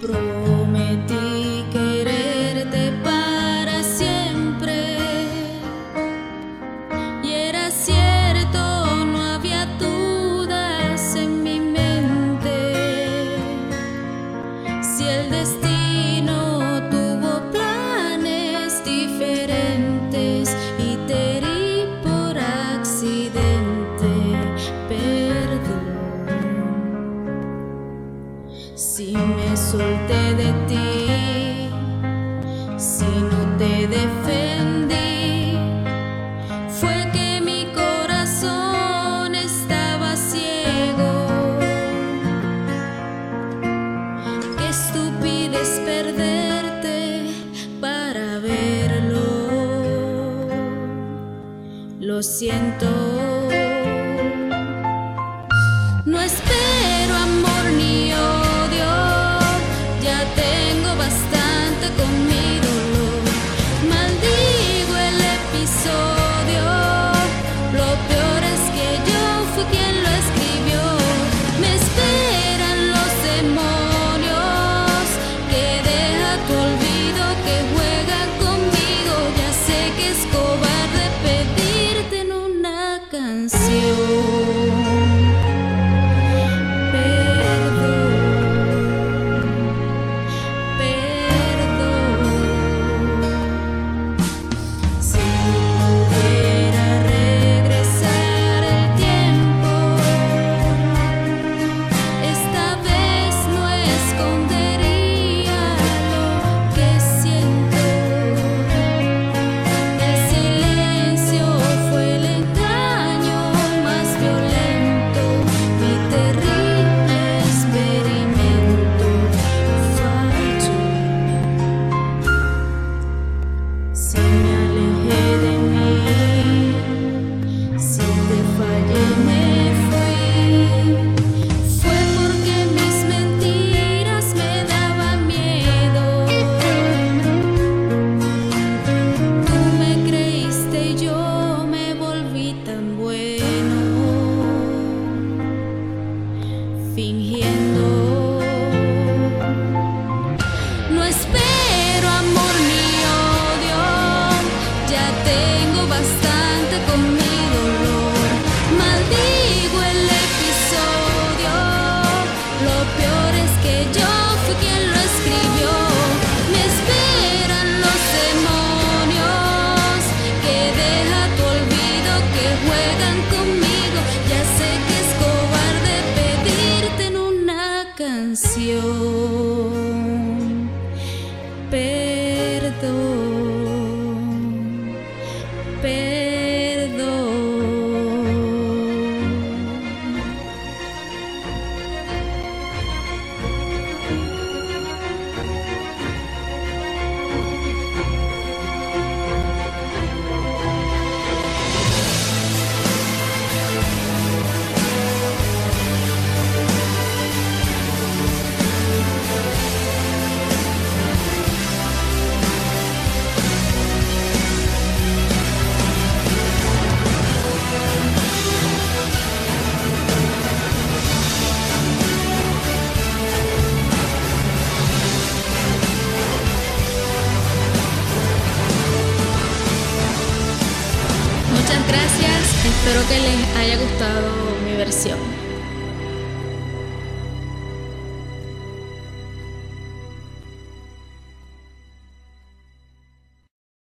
pro lo siento. fingiendo corazón. Pero Espero que les haya gustado mi versión.